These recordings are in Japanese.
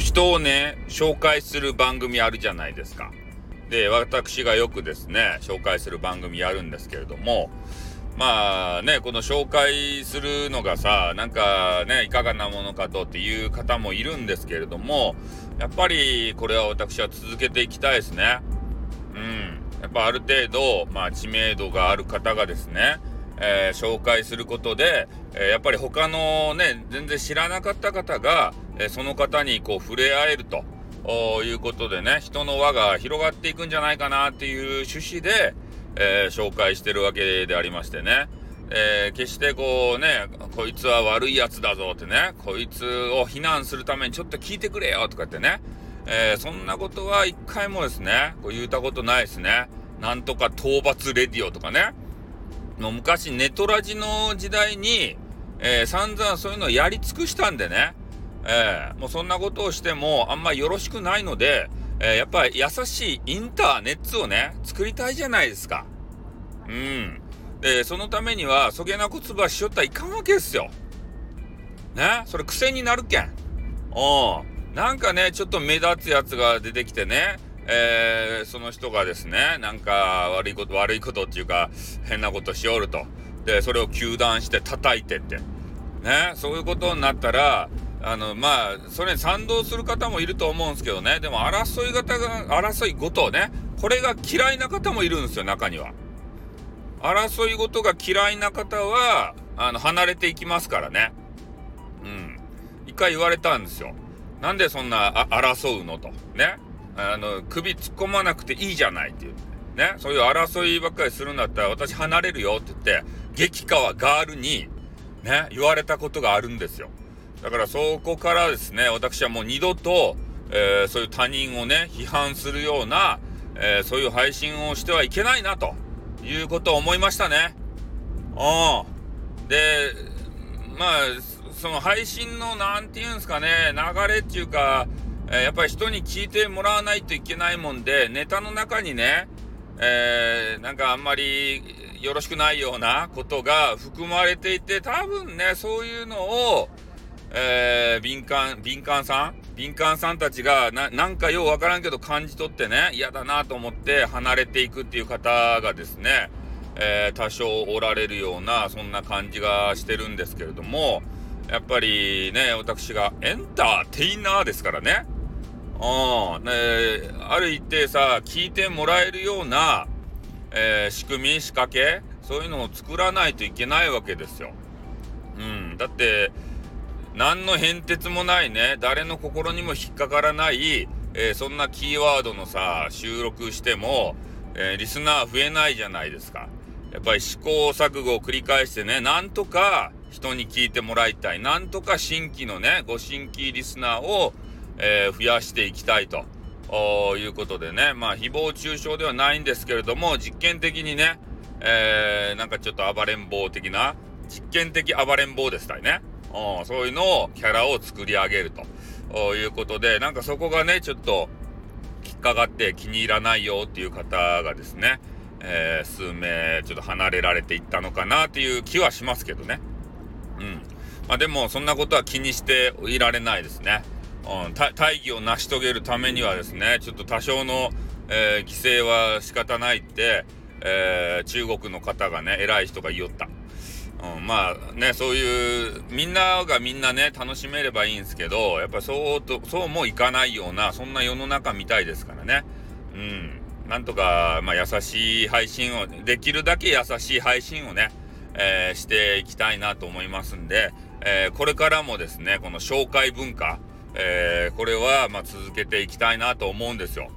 人をね、紹介する番組あるじゃないですか。で、私がよくですね、紹介する番組やるんですけれども、まあね、この紹介するのがさ、なんかね、いかがなものかとっていう方もいるんですけれども、やっぱりこれは私は続けていきたいですね。うん。やっぱある程度、まあ知名度がある方がですね、えー、紹介することで、えー、やっぱり他のね、全然知らなかった方が、え、その方にこう触れ合えるということでね、人の輪が広がっていくんじゃないかなっていう趣旨で、え紹介してるわけでありましてね。え決してこうね、こいつは悪い奴だぞってね、こいつを非難するためにちょっと聞いてくれよとかってね、えそんなことは一回もですね、こう言うたことないですね。なんとか討伐レディオとかね、の昔ネトラジの時代に、えー、散々そういうのをやり尽くしたんでね、えー、もうそんなことをしてもあんまよろしくないので、えー、やっぱり優しいインターネットをね、作りたいじゃないですか。うん。で、そのためには、そげな言葉しよったらいかんわけですよ。ね？それ癖になるけん。おなんかね、ちょっと目立つやつが出てきてね、えー、その人がですね、なんか悪いこと、悪いことっていうか、変なことしおると。で、それを糾弾して叩いてって。ね、そういうことになったら、あの、まあ、それに賛同する方もいると思うんですけどね、でも争い方が、争いごとね、これが嫌いな方もいるんですよ、中には。争いごとが嫌いな方は、あの、離れていきますからね。うん。一回言われたんですよ。なんでそんな、あ、争うのと。ね。あの、首突っ込まなくていいじゃないっていう。ね、そういう争いばっかりするんだったら私離れるよって言って、激川ガールに、ね、言われたことがあるんですよ。だからそこからですね、私はもう二度と、えー、そういう他人をね、批判するような、えー、そういう配信をしてはいけないな、ということを思いましたね。うん。で、まあ、その配信の、なんていうんですかね、流れっていうか、えやっぱり人に聞いてもらわないといけないもんで、ネタの中にね、えー、なんかあんまりよろしくないようなことが含まれていて、多分ね、そういうのを、えー、敏感、敏感さん？敏感さんたちがな、なんかようわからんけど感じ取ってね、嫌だなと思って離れていくっていう方がですね、えー、多少おられるような、そんな感じがしてるんですけれども、やっぱりね、私がエンターテイナーですからね。うん、ね、ある一定さ、聞いてもらえるような、えー、仕組み、仕掛け、そういうのを作らないといけないわけですよ。うん、だって、何の変哲もないね、誰の心にも引っかからない、えー、そんなキーワードのさ、収録しても、えー、リスナー増えないじゃないですか。やっぱり試行錯誤を繰り返してね、なんとか人に聞いてもらいたい。なんとか新規のね、ご新規リスナーをえー、増やしていきたいということでね、まあ、誹謗中傷ではないんですけれども、実験的にね、えー、なんかちょっと暴れん坊的な、実験的暴れん坊でしたねいね。そういうのを、キャラを作り上げるということで、なんかそこがね、ちょっと引っかかって気に入らないよっていう方がですね、えー、数名ちょっと離れられていったのかなっていう気はしますけどね。うん。まあでも、そんなことは気にしていられないですね。うん、大義を成し遂げるためにはですね、ちょっと多少の、えー、犠牲は仕方ないって、えー、中国の方がね、偉い人が言おった。うん、まあね、そういう、みんながみんなね、楽しめればいいんですけど、やっぱそうと、そうもいかないような、そんな世の中みたいですからね。うん。なんとか、まあ、優しい配信を、できるだけ優しい配信をね、えー、していきたいなと思いますんで、えー、これからもですね、この紹介文化、えー、これは、ま、続けていきたいなと思うんですよ。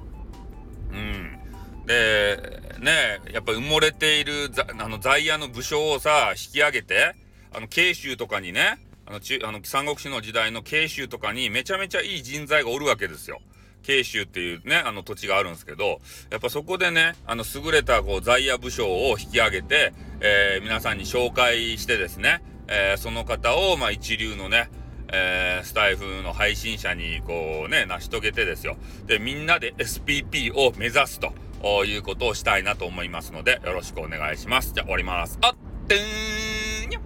で、ね、やっぱ埋もれているあの在野の武将をさ、引き上げて、あの、慶州とかにね、あの、中、あの、三国志の時代の慶州とかにめちゃめちゃいい人材がおるわけですよ。慶州っていうね、あの土地があるんですけど、やっぱそこでね、あの優れたこう在野武将を引き上げて、えー、皆さんに紹介してですね、えー、その方を、まあ一流のね、えー、スタイフの配信者にこうね、成し遂げてですよ。で、みんなで SPP を目指すということをしたいなと思いますので、よろしくお願いします。じゃあ、終わります。あってーんにゃ